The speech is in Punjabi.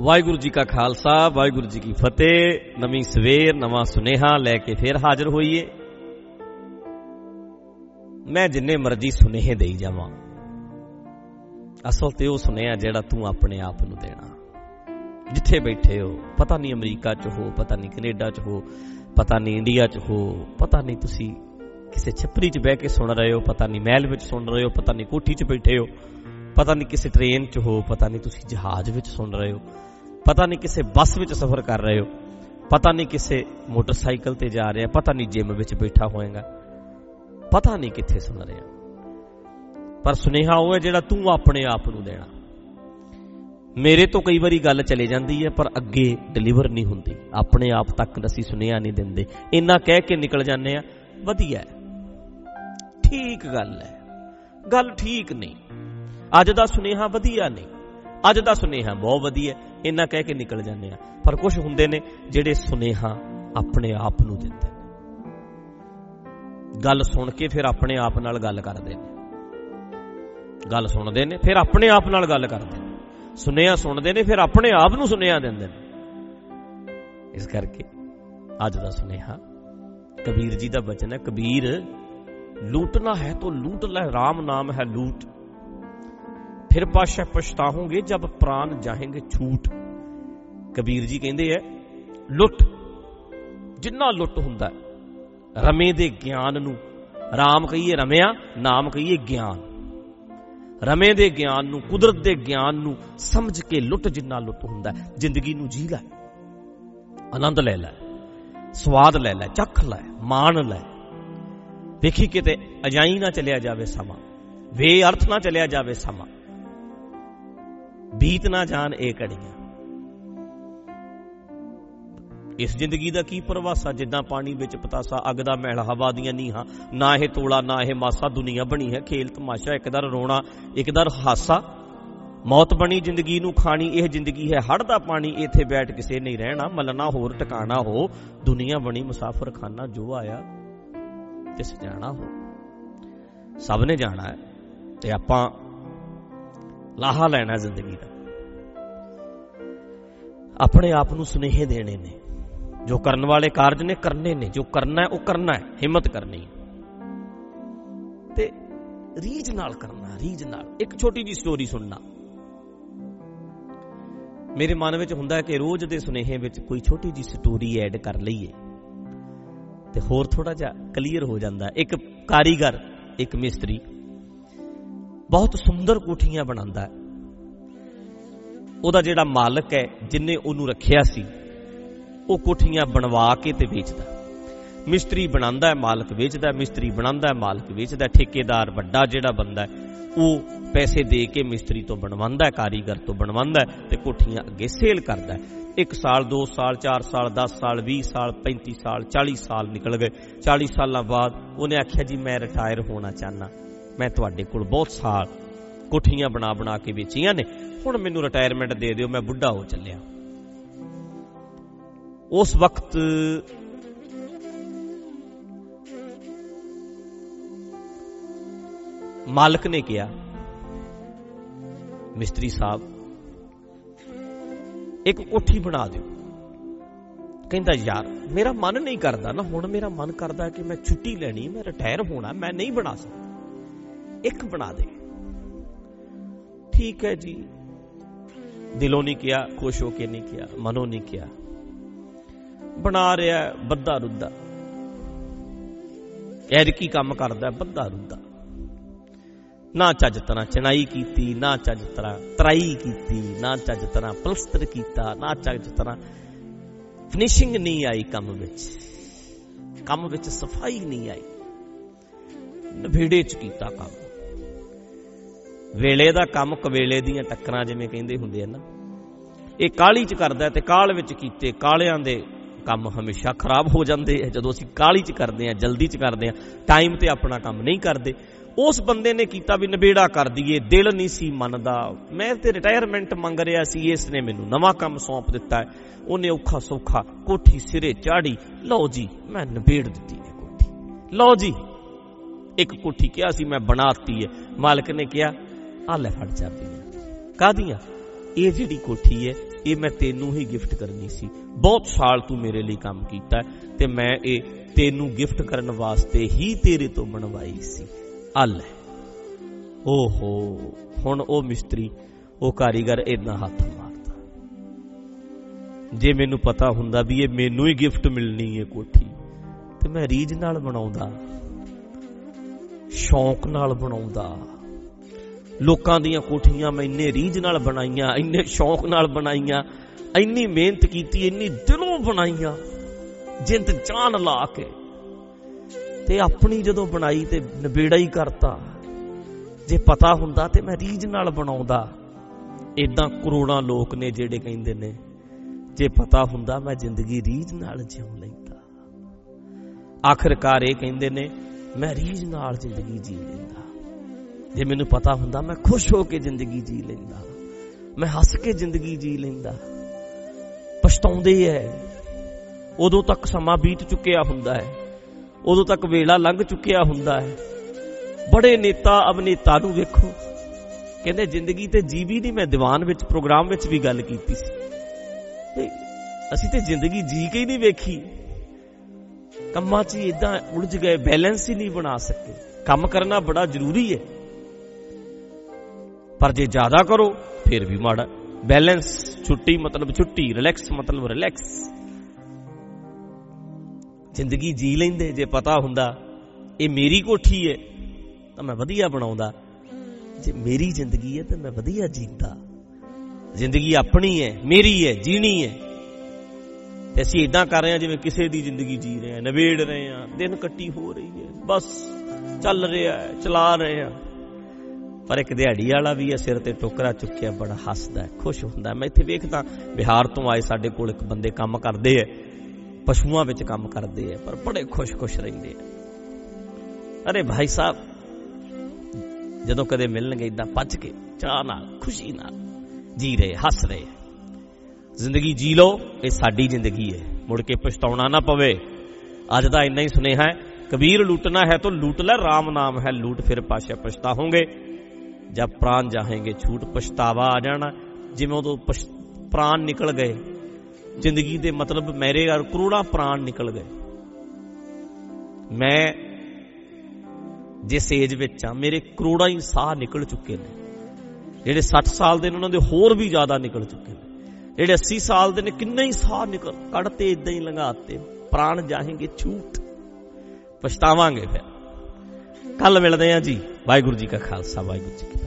ਵਾਹਿਗੁਰੂ ਜੀ ਕਾ ਖਾਲਸਾ, ਵਾਹਿਗੁਰੂ ਜੀ ਕੀ ਫਤਿਹ। ਨਵੀਂ ਸਵੇਰ, ਨਵਾਂ ਸੁਨੇਹਾ ਲੈ ਕੇ ਫੇਰ ਹਾਜ਼ਰ ਹੋਈਏ। ਮੈਂ ਜਿੰਨੇ ਮਰਜ਼ੀ ਸੁਨੇਹੇ ਦੇਈ ਜਾਵਾਂ। ਅਸਲ ਤੇ ਉਹ ਸੁਨੇਹਾ ਜਿਹੜਾ ਤੂੰ ਆਪਣੇ ਆਪ ਨੂੰ ਦੇਣਾ। ਜਿੱਥੇ ਬੈਠੇ ਹੋ, ਪਤਾ ਨਹੀਂ ਅਮਰੀਕਾ 'ਚ ਹੋ, ਪਤਾ ਨਹੀਂ ਕੈਨੇਡਾ 'ਚ ਹੋ, ਪਤਾ ਨਹੀਂ ਇੰਡੀਆ 'ਚ ਹੋ, ਪਤਾ ਨਹੀਂ ਤੁਸੀਂ ਕਿਸੇ ਛੱਪਰੀ 'ਚ ਬਹਿ ਕੇ ਸੁਣ ਰਹੇ ਹੋ, ਪਤਾ ਨਹੀਂ ਮਹਿਲ ਵਿੱਚ ਸੁਣ ਰਹੇ ਹੋ, ਪਤਾ ਨਹੀਂ ਕੋਠੀ 'ਚ ਬੈਠੇ ਹੋ, ਪਤਾ ਨਹੀਂ ਕਿਸੇ ਟ੍ਰੇਨ 'ਚ ਹੋ, ਪਤਾ ਨਹੀਂ ਤੁਸੀਂ ਜਹਾਜ਼ ਵਿੱਚ ਸੁਣ ਰਹੇ ਹੋ। ਪਤਾ ਨਹੀਂ ਕਿਸੇ ਬੱਸ ਵਿੱਚ ਸਫ਼ਰ ਕਰ ਰਹੇ ਹੋ, ਪਤਾ ਨਹੀਂ ਕਿਸੇ ਮੋਟਰਸਾਈਕਲ ਤੇ ਜਾ ਰਿਹਾ, ਪਤਾ ਨਹੀਂ ਜਿਮ ਵਿੱਚ ਬੈਠਾ ਹੋਏਗਾ, ਪਤਾ ਨਹੀਂ ਕਿੱਥੇ ਸੁਣ ਰਿਹਾ। ਪਰ ਸੁਨੇਹਾ ਉਹ ਹੈ ਜਿਹੜਾ ਤੂੰ ਆਪਣੇ ਆਪ ਨੂੰ ਦੇਣਾ। ਮੇਰੇ ਤੋਂ ਕਈ ਵਾਰੀ ਗੱਲ ਚਲੇ ਜਾਂਦੀ ਹੈ, ਪਰ ਅੱਗੇ ਡਿਲੀਵਰ ਨਹੀਂ ਹੁੰਦੀ। ਆਪਣੇ ਆਪ ਤੱਕ ਅਸੀਂ ਸੁਨੇਹਾ ਨਹੀਂ ਦਿੰਦੇ। ਇੰਨਾ ਕਹਿ ਕੇ ਨਿਕਲ ਜਾਂਦੇ ਆ ਵਧੀਆ ਠੀਕ ਗੱਲ ਹੈ। ਗੱਲ ਠੀਕ ਨਹੀਂ। ਅੱਜ ਦਾ ਸੁਨੇਹਾ ਵਧੀਆ ਨਹੀਂ। ਅੱਜ ਦਾ ਸੁਨੇਹਾ ਬਹੁਤ ਵਧੀਆ ਇੰਨਾ ਕਹਿ ਕੇ ਨਿਕਲ ਜਾਂਦੇ ਆ ਪਰ ਕੁਝ ਹੁੰਦੇ ਨੇ ਜਿਹੜੇ ਸੁਨੇਹਾ ਆਪਣੇ ਆਪ ਨੂੰ ਦਿੰਦੇ ਨੇ। ਗੱਲ ਸੁਣ ਕੇ ਫਿਰ ਆਪਣੇ ਆਪ ਨਾਲ ਗੱਲ ਕਰਦੇ ਨੇ। ਗੱਲ ਸੁਣਦੇ ਨੇ, ਫਿਰ ਆਪਣੇ ਆਪ ਨਾਲ ਗੱਲ ਕਰਦੇ ਨੇ। ਸੁਨੇਹਾ ਸੁਣਦੇ ਨੇ, ਫਿਰ ਆਪਣੇ ਆਪ ਨੂੰ ਸੁਨੇਹਾ ਦਿੰਦੇ ਨੇ। ਇਸ ਕਰਕੇ ਅੱਜ ਦਾ ਸੁਨੇਹਾ, ਕਬੀਰ ਜੀ ਦਾ ਬਚਨ ਹੈ, ਕਬੀਰ, ਲੂਟਣਾ ਹੈ ਤਾਂ ਲੂਟ ਲੈ RAM ਨਾਮ ਹੈ ਲੂਟ। ਫਿਰ ਪਾਸ਼ਾ ਪਛਤਾਹੋਗੇ ਜਦ ਪ੍ਰਾਨ ਜਾਹੇਂਗੇ ਛੂਟ ਕਬੀਰ ਜੀ ਕਹਿੰਦੇ ਐ, ਲੁੱਟ, ਜਿੰਨਾ ਲੁੱਟ ਹੁੰਦਾ ਰਮੇ ਦੇ ਗਿਆਨ ਨੂੰ। RAM ਕਹੀਏ ਰਮਿਆ, ਨਾਮ ਕਹੀਏ ਗਿਆਨ। ਰਮੇ ਦੇ ਗਿਆਨ ਨੂੰ, ਕੁਦਰਤ ਦੇ ਗਿਆਨ ਨੂੰ ਸਮਝ ਕੇ ਲੁੱਟ ਜਿੰਨਾ ਲੁੱਟ ਹੁੰਦਾ ਜ਼ਿੰਦਗੀ ਨੂੰ ਜੀ ਲੈ, ਆਨੰਦ ਲੈ ਲੈ, ਸਵਾਦ ਲੈ ਲੈ, ਚੱਖ ਲੈ, ਮਾਣ ਲੈ। ਵੇਖੀ ਕਿਤੇ ਅਜਾਈ ਨਾ ਚਲਿਆ ਜਾਵੇ ਸਮਾਂ, ਵੇ ਅਰਥ ਨਾ ਚਲਿਆ ਜਾਵੇ ਸਮਾਂ। ਬੀਤ ਨਾ ਜਾਣ ਇਹ ਘੜੀਆਂ। ਇਸ ਜ਼ਿੰਦਗੀ ਦਾ ਕੀ ਪਰਵਾਸਾ? ਜਿੱਦਾਂ ਪਾਣੀ ਵਿੱਚ ਪਤਾਸਾ ਅੱਗ ਦਾ ਮਹਿਲ ਹਵਾ ਦੀਆਂ ਨੀਹਾਂ, ਨਾ ਇਹ ਤੋਲਾ, ਨਾ ਇਹ ਮਾਸਾ, ਦੁਨੀਆ ਬਣੀ ਹੈ। ਖੇਲ, ਤਮਾਸ਼ਾ, ਇੱਕ ਦਰ ਰੋਣਾ, ਇੱਕ ਦਰ ਹਾਸਾ। ਮੌਤ ਬਣੀ ਜ਼ਿੰਦਗੀ ਨੂੰ ਖਾਣੀ, ਇਹ ਜ਼ਿੰਦਗੀ ਹੈ ਹੜ ਦਾ ਪਾਣੀ। ਇੱਥੇ ਬੈਠ ਕਿਸੇ ਨਹੀਂ ਰਹਿਣਾ, ਮਲਣਾ ਹੋਰ, ਟਿਕਾਣਾ ਹੋ। ਦੁਨੀਆ ਬਣੀ ਮੁਸਾਫਰ ਖਾਨਾ ਜੋ ਆਇਆ ਤਿਸ ਜਾਣਾ ਹੋ। ਸਭ ਨੇ ਜਾਣਾ ਹੈ। ਤੇ ਆਪਾਂ ਲਾਹਾ ਲੈਣਾ ਜ਼ਿੰਦਗੀ ਦਾ। ਆਪਣੇ ਆਪ ਨੂੰ ਸੁਨੇਹੇ ਦੇਣੇ ਨੇ। ਜੋ ਕਰਨ ਵਾਲੇ ਕਾਰਜ ਨੇ, ਕਰਨੇ ਨੇ। ਜੋ ਕਰਨਾ ਹੈ, ਉਹ ਕਰਨਾ ਹੈ। ਹਿੰਮਤ ਕਰਨੀ ਤੇ ਰੀਜ ਨਾਲ ਕਰਨਾ ਰੀਜ ਨਾਲ। ਇੱਕ ਛੋਟੀ ਜੀ ਸਟੋਰੀ ਸੁਣਨਾ। ਮੇਰੇ ਮਨ ਵਿੱਚ ਹੁੰਦਾ ਕਿ ਰੋਜ਼ ਦੇ ਸੁਨੇਹੇ ਵਿੱਚ ਕੋਈ ਛੋਟੀ ਜੀ ਸਟੋਰੀ ਐਡ ਕਰ ਲਈਏ। ਤੇ ਹੋਰ ਥੋੜਾ ਜਿਹਾ ਕਲੀਅਰ ਹੋ ਜਾਂਦਾ। ਇੱਕ ਕਾਰੀਗਰ, ਇੱਕ ਮਿਸਤਰੀ। ਬਹੁਤ ਸੁੰਦਰ ਕੋਠੀਆਂ ਬਣਾਉਂਦਾ ਹੈ। ਉਹਦਾ ਜਿਹੜਾ ਮਾਲਕ ਹੈ, ਜਿਨੇ ਉਹਨੂੰ ਰੱਖਿਆ ਸੀ, ਉਹ ਕੋਠੀਆਂ ਬਣਵਾ ਕੇ ਤੇ ਵੇਚਦਾ। ਮਿਸਤਰੀ ਬਣਾਉਂਦਾ ਹੈ, ਮਾਲਕ ਵੇਚਦਾ ਮਿਸਤਰੀ ਬਣਾਉਂਦਾ ਹੈ, ਮਾਲਕ ਵੇਚਦਾ ਠੇਕੇਦਾਰ ਵੱਡਾ ਜਿਹੜਾ ਬੰਦਾ ਹੈ, ਉਹ ਪੈਸੇ ਦੇ ਕੇ ਮਿਸਤਰੀ ਤੋਂ ਬਣਵਾਉਂਦਾ ਹੈ, ਕਾਰੀਗਰ ਤੋਂ ਬਣਵਾਉਂਦਾ ਹੈ ਤੇ ਕੋਠੀਆਂ ਅੱਗੇ ਸੇਲ ਕਰਦਾ ਹੈ। 1 ਸਾਲ 2 ਸਾਲ 4 ਸਾਲ 10 ਸਾਲ 20 ਸਾਲ 35 ਸਾਲ 40 ਸਾਲ ਨਿਕਲ ਗਏ। 40 ਸਾਲਾਂ ਬਾਅਦ ਉਹਨੇ ਆਖਿਆ ਜੀ, ਮੈਂ ਰਿਟਾਇਰ ਹੋਣਾ ਚਾਹਨਾ ਮੈਂ ਤੁਹਾਡੇ ਕੋਲ ਬਹੁਤ ਸਾਲ ਕੋਠੀਆਂ ਬਣਾ ਬਣਾ ਕੇ ਵੇਚੀਆਂ ਨੇ। ਹੁਣ ਮੈਨੂੰ ਰਿਟਾਇਰਮੈਂਟ ਦੇ ਦਿਓ, ਮੈਂ ਬੁੱਢਾ ਹੋ ਚੱਲਿਆ। ਉਸ ਵਕਤ ਮਾਲਕ ਨੇ ਕਿਹਾ, ਮਿਸਤਰੀ ਸਾਹਿਬ, ਇੱਕ ਕੋਠੀ ਬਣਾ ਦਿਓ। ਕਹਿੰਦਾ, ਯਾਰ, ਮੇਰਾ ਮਨ ਨਹੀਂ ਕਰਦਾ ਨਾ, ਹੁਣ ਮੇਰਾ ਮਨ ਕਰਦਾ ਕਿ ਮੈਂ ਛੁੱਟੀ ਲੈਣੀ, ਮੈਂ ਰਿਟਾਇਰ ਹੋਣਾ, ਮੈਂ ਨਹੀਂ ਬਣਾ ਸਕਦਾ। ਇੱਕ ਬਣਾ ਦੇ। ਠੀਕ ਹੈ ਜੀ। ਦਿਲੋਂ ਨਹੀਂ ਕਿਹਾ, ਖੁਸ਼ ਹੋ ਕੇ ਨਹੀਂ ਕਿਹਾ, ਮਨੋਂ ਨਹੀਂ ਕਿਹਾ। ਬਣਾ ਰਿਹਾ ਬੱਦਾ ਰੁੱਦਾ ਐਰ ਕੀ ਕੰਮ ਕਰਦਾ ਬੱਦਾ ਰੁੱਦਾ ਨਾ ਚੱਜ ਤਰ੍ਹਾਂ ਚਣਾਈ ਕੀਤੀ, ਨਾ ਚੱਜ ਤਰ੍ਹਾਂ ਤਰਾਈ ਕੀਤੀ, ਨਾ ਚੱਜ ਤਰ੍ਹਾਂ ਪਲਸਤਰ ਕੀਤਾ, ਨਾ ਚੱਜ ਤਰ੍ਹਾਂ ਫਿਨਿਸ਼ਿੰਗ ਨਹੀਂ ਆਈ ਕੰਮ ਵਿੱਚ। ਕੰਮ ਵਿੱਚ ਸਫ਼ਾਈ ਨਹੀਂ ਆਈ। ਨਵੇੜੇ ਚ ਕੀਤਾ ਕੰਮ। ਵੇਲੇ ਦਾ ਕੰਮ ਕਵੇਲੇ ਦੀਆਂ ਟੱਕਰਾਂ ਜਿਵੇਂ ਕਹਿੰਦੇ ਹੁੰਦੇ ਆ ਨਾ। ਇਹ ਕਾਲੀ ਚ ਕਰਦਾ ਤੇ ਕਾਲ ਵਿੱਚ ਕੀਤੇ ਕਾਲਿਆਂ ਦੇ ਕੰਮ ਹਮੇਸ਼ਾ ਖਰਾਬ ਹੋ ਜਾਂਦੇ ਆ। ਜਦੋਂ ਅਸੀਂ ਕਾਲੀ ਚ ਕਰਦੇ ਆ, ਜਲਦੀ ਚ ਕਰਦੇ ਆ ਟਾਈਮ ਤੇ ਆਪਣਾ ਕੰਮ ਨਹੀਂ ਕਰਦੇ। ਉਸ ਬੰਦੇ ਨੇ ਕੀਤਾ ਵੀ ਨਵੇੜਾ ਕਰ ਦਈਏ, ਦਿਲ ਨਹੀਂ ਸੀ ਮੰਨਦਾ। ਮੈਂ ਤੇ ਰਿਟਾਇਰਮੈਂਟ ਮੰਗ ਰਿਹਾ ਸੀ ਇਸ ਨੇ ਮੈਨੂੰ ਨਵਾਂ ਕੰਮ ਸੌਂਪ ਦਿੱਤਾ। ਉਹਨੇ ਔਖਾ ਸੌਖਾ ਕੋਠੀ ਸਿਰੇ ਚਾੜੀ, ਲਓ ਜੀ, ਮੈਂ ਨਵੇੜ ਦਿੱਤੀ ਨੇ ਕੋਠੀ। ਲਓ ਜੀ, ਇੱਕ ਕੋਠੀ ਕਿਹਾ ਸੀ, ਮੈਂ ਬਣਾਤੀ ਹੈ। ਮਾਲਕ ਨੇ ਕਿਹਾ ਆ ਲੈ ਫੜ ਚਾਬੀਆਂ। ਕਾਦੀਆਂ ਇਹ ਜਿਹੜੀ ਕੋਠੀ ਹੈ, ਇਹ ਮੈਂ ਤੈਨੂੰ ਹੀ ਗਿਫਟ ਕਰਨੀ ਸੀ। ਬਹੁਤ ਸਾਲ ਤੂੰ ਮੇਰੇ ਲਈ ਕੰਮ ਕੀਤਾ ਤੇ ਮੈਂ ਇਹ ਤੈਨੂੰ ਗਿਫਟ ਕਰਨ ਵਾਸਤੇ ਹੀ ਤੇਰੇ ਤੋਂ ਬਣਵਾਈ ਸੀ। ਅੱਲ ਓਹੋ, ਹੁਣ ਉਹ ਮਿਸਤਰੀ, ਉਹ ਕਾਰੀਗਰ ਇਦਾਂ ਹੱਥ ਮਾਰਦਾ। ਜੇ ਮੈਨੂੰ ਪਤਾ ਹੁੰਦਾ ਵੀ ਇਹ ਮੈਨੂੰ ਹੀ ਗਿਫਟ ਮਿਲਣੀ ਹੈ ਕੋਠੀ, ਤੇ ਮੈਂ ਰੀਜ ਨਾਲ ਬਣਾਉਂਦਾ, ਸ਼ੌਂਕ ਨਾਲ ਬਣਾਉਂਦਾ। ਲੋਕਾਂ ਦੀਆਂ ਕੋਠੀਆਂ ਮੈਂ ਇੰਨੇ ਰੀਝ ਨਾਲ ਬਣਾਈਆਂ, ਇੰਨੇ ਸ਼ੌਂਕ ਨਾਲ ਬਣਾਈਆਂ, ਇੰਨੀ ਮਿਹਨਤ ਕੀਤੀ, ਇੰਨੀ ਦਿਲੋਂ ਬਣਾਈਆਂ, ਜਿੰਦ ਜਾਨ ਲਾ ਕੇ। ਤੇ ਆਪਣੀ ਜਦੋਂ ਬਣਾਈ ਤੇ ਨਵੇੜਾ ਹੀ ਕਰਤਾ, ਜੇ ਪਤਾ ਹੁੰਦਾ ਤੇ ਮੈਂ ਰੀਝ ਨਾਲ ਬਣਾਉਂਦਾ। ਇਦਾਂ ਕਰੋੜਾਂ ਲੋਕ ਨੇ ਜਿਹੜੇ ਕਹਿੰਦੇ ਨੇ, ਜੇ ਪਤਾ ਹੁੰਦਾ ਮੈਂ ਜ਼ਿੰਦਗੀ ਰੀਝ ਨਾਲ ਜਿਉ ਲੈਂਦਾ। ਆਖਰਕਾਰ ਇਹ ਕਹਿੰਦੇ ਨੇ, ਮੈਂ ਰੀਝ ਨਾਲ ਜ਼ਿੰਦਗੀ ਜੀ ਲੈਂਦਾ। ਜੇ ਮੈਨੂੰ ਪਤਾ ਹੁੰਦਾ ਮੈਂ ਖੁਸ਼ ਹੋ ਕੇ ਜ਼ਿੰਦਗੀ ਜੀ ਲੈਂਦਾ। ਮੈਂ ਹੱਸ ਕੇ ਜ਼ਿੰਦਗੀ ਜੀ ਲੈਂਦਾ। ਪਛਤਾਉਂਦੇ ਐ। ਉਦੋਂ ਤੱਕ ਸਮਾਂ ਬੀਤ ਚੁੱਕਿਆ ਹੁੰਦਾ ਹੈ ਉਦੋਂ ਤੱਕ ਵੇਲਾ ਲੰਘ ਚੁੱਕਿਆ ਹੁੰਦਾ ਹੈ ਬੜੇ ਨੇਤਾ ਅਭਿਨੇਤਾ ਨੂੰ ਵੇਖੋ। ਕਹਿੰਦੇ ਜ਼ਿੰਦਗੀ ਤੇ ਜੀਵੀ ਨਹੀਂ, ਮੈਂ ਦੀਵਾਨ ਵਿੱਚ, ਪ੍ਰੋਗਰਾਮ ਵਿੱਚ ਵੀ ਗੱਲ ਕੀਤੀ ਸੀ। ਅਸੀਂ ਤੇ ਜ਼ਿੰਦਗੀ ਜੀ ਕੇ ਹੀ ਨਹੀਂ ਵੇਖੀ। ਕੰਮਾਂ 'ਚ ਇਦਾਂ ਉਲਝ ਗਏ, ਬੈਲੈਂਸ ਹੀ ਨਹੀਂ ਬਣਾ ਸਕੇ। ਕੰਮ ਕਰਨਾ ਬੜਾ ਜ਼ਰੂਰੀ ਹੈ ਪਰ ਜੇ ਜ਼ਿਆਦਾ ਕਰੋ, ਫਿਰ ਵੀ ਮਾੜਾ। ਬੈਲੈਂਸ ਛੁੱਟੀ ਮਤਲਬ ਛੁੱਟੀ ਰਿਲੈਕਸ ਮਤਲਬ ਰਿਲੈਕਸ ਜ਼ਿੰਦਗੀ ਜੀ ਲੈਂਦੇ, ਜੇ ਪਤਾ ਹੁੰਦਾ, ਇਹ ਮੇਰੀ ਕੋਠੀ ਹੈ ਤਾਂ ਮੈਂ ਵਧੀਆ ਬਣਾਉਂਦਾ। ਜੇ ਮੇਰੀ ਜ਼ਿੰਦਗੀ ਹੈ ਤਾਂ ਮੈਂ ਵਧੀਆ ਜੀਂਦਾ। ਜ਼ਿੰਦਗੀ ਆਪਣੀ ਹੈ ਮੇਰੀ ਹੈ ਜੀਣੀ ਹੈ ਤੇ ਅਸੀਂ ਇਦਾਂ ਕਰ ਰਹੇ ਹਾਂ ਜਿਵੇਂ ਕਿਸੇ ਦੀ ਜ਼ਿੰਦਗੀ ਜੀ ਰਹੇ ਹਾਂ ਨਵੇੜ ਰਹੇ ਹਾਂ, ਦਿਨ ਕੱਟੀ ਹੋ ਰਹੀ ਹੈ ਬਸ ਚੱਲ ਰਿਹਾ ਹੈ, ਚਲਾ ਰਹੇ ਹਾਂ। ਪਰ ਇੱਕ ਦਿਹਾੜੀ ਵਾਲਾ ਵੀ ਹੈ ਸਿਰ ਤੇ ਟੋਕਰਾ ਚੁੱਕਿਆ, ਬੜਾ ਹੱਸਦਾ ਹੈ, ਖੁਸ਼ ਹੁੰਦਾ ਮੈਂ ਇੱਥੇ ਵੇਖਦਾ, ਬਿਹਾਰ ਤੋਂ ਆਏ ਸਾਡੇ ਕੋਲ ਇੱਕ ਬੰਦੇ ਕੰਮ ਕਰਦੇ ਐ ਪਸ਼ੂਆਂ ਵਿੱਚ ਕੰਮ ਕਰਦੇ ਐ ਪਰ ਬੜੇ ਖੁਸ਼-ਖੁਸ਼ ਰਹਿੰਦੇ ਐ ਅਰੇ ਭਾਈ ਸਾਹਿਬ, ਜਦੋਂ ਕਦੇ ਮਿਲਣਗੇ ਇਦਾਂ ਪੱਜ ਕੇ ਚਾਹ ਨਾਲ, ਖੁਸ਼ੀ ਨਾਲ, ਜੀ ਰਹੇ, ਹੱਸ ਰਹੇ। ਜ਼ਿੰਦਗੀ ਜੀ ਲਓ, ਇਹ ਸਾਡੀ ਜ਼ਿੰਦਗੀ ਹੈ, ਮੁੜ ਕੇ ਪਛਤਾਉਣਾ ਨਾ ਪਵੇ। ਅੱਜ ਦਾ ਇੰਨਾ ਹੀ ਸੁਨੇਹਾ ਹੈ, ਕਬੀਰ ਲੁੱਟਣਾ ਹੈ ਤਾਂ ਲੁੱਟ ਲੈ RAM ਨਾਮ ਹੈ, ਲੂਟ ਫਿਰ ਪਾਸ਼ਾ ਪਛਤਾਹੋਗੇ ਜਦ ਪ੍ਰਾਨ ਜਾਹੇਗੇ ਛੂਟ ਪਛਤਾਵਾ ਆ ਜਾਣਾ। ਜਿਵੇਂ ਉਦੋਂ ਪ੍ਰਾਨ ਨਿਕਲ ਗਏ। ਜ਼ਿੰਦਗੀ ਦੇ ਮਤਲਬ ਮੇਰੇ ਯਾਰ ਕਰੋੜਾਂ ਪ੍ਰਾਨ ਨਿਕਲ ਗਏ। ਮੈਂ ਜਿਸ ਏਜ ਵਿੱਚ ਆ, ਮੇਰੇ ਕਰੋੜਾਂ ਹੀ ਸਾਹ ਨਿਕਲ ਚੁੱਕੇ ਨੇ। ਜਿਹੜੇ 60 ਸਾਲ ਦੇ ਨੇ, ਉਹਨਾਂ ਦੇ ਹੋਰ ਵੀ ਜ਼ਿਆਦਾ ਨਿਕਲ ਚੁੱਕੇ ਨੇ। ਜਿਹੜੇ 80 ਸਾਲ ਦੇ ਨੇ, ਕਿੰਨੇ ਹੀ ਸਾਹ ਨਿਕਲ, ਕੱਢਤੇ ਇਦਾਂ ਹੀ ਲੰਘਾਤੇ। ਪ੍ਰਾਣ ਜਾਹੇਗੇ ਛੂਟ ਪਛਤਾਵਾਂਗੇ ਫਿਰ। ਕੱਲ ਮਿਲਦੇ ਆਂ ਜੀ। ਵਾਹਿਗੁਰੂ ਜੀ ਕਾ ਖਾਲਸਾ ਵਾਹਿਗੁਰੂ ਜੀ ਕੀ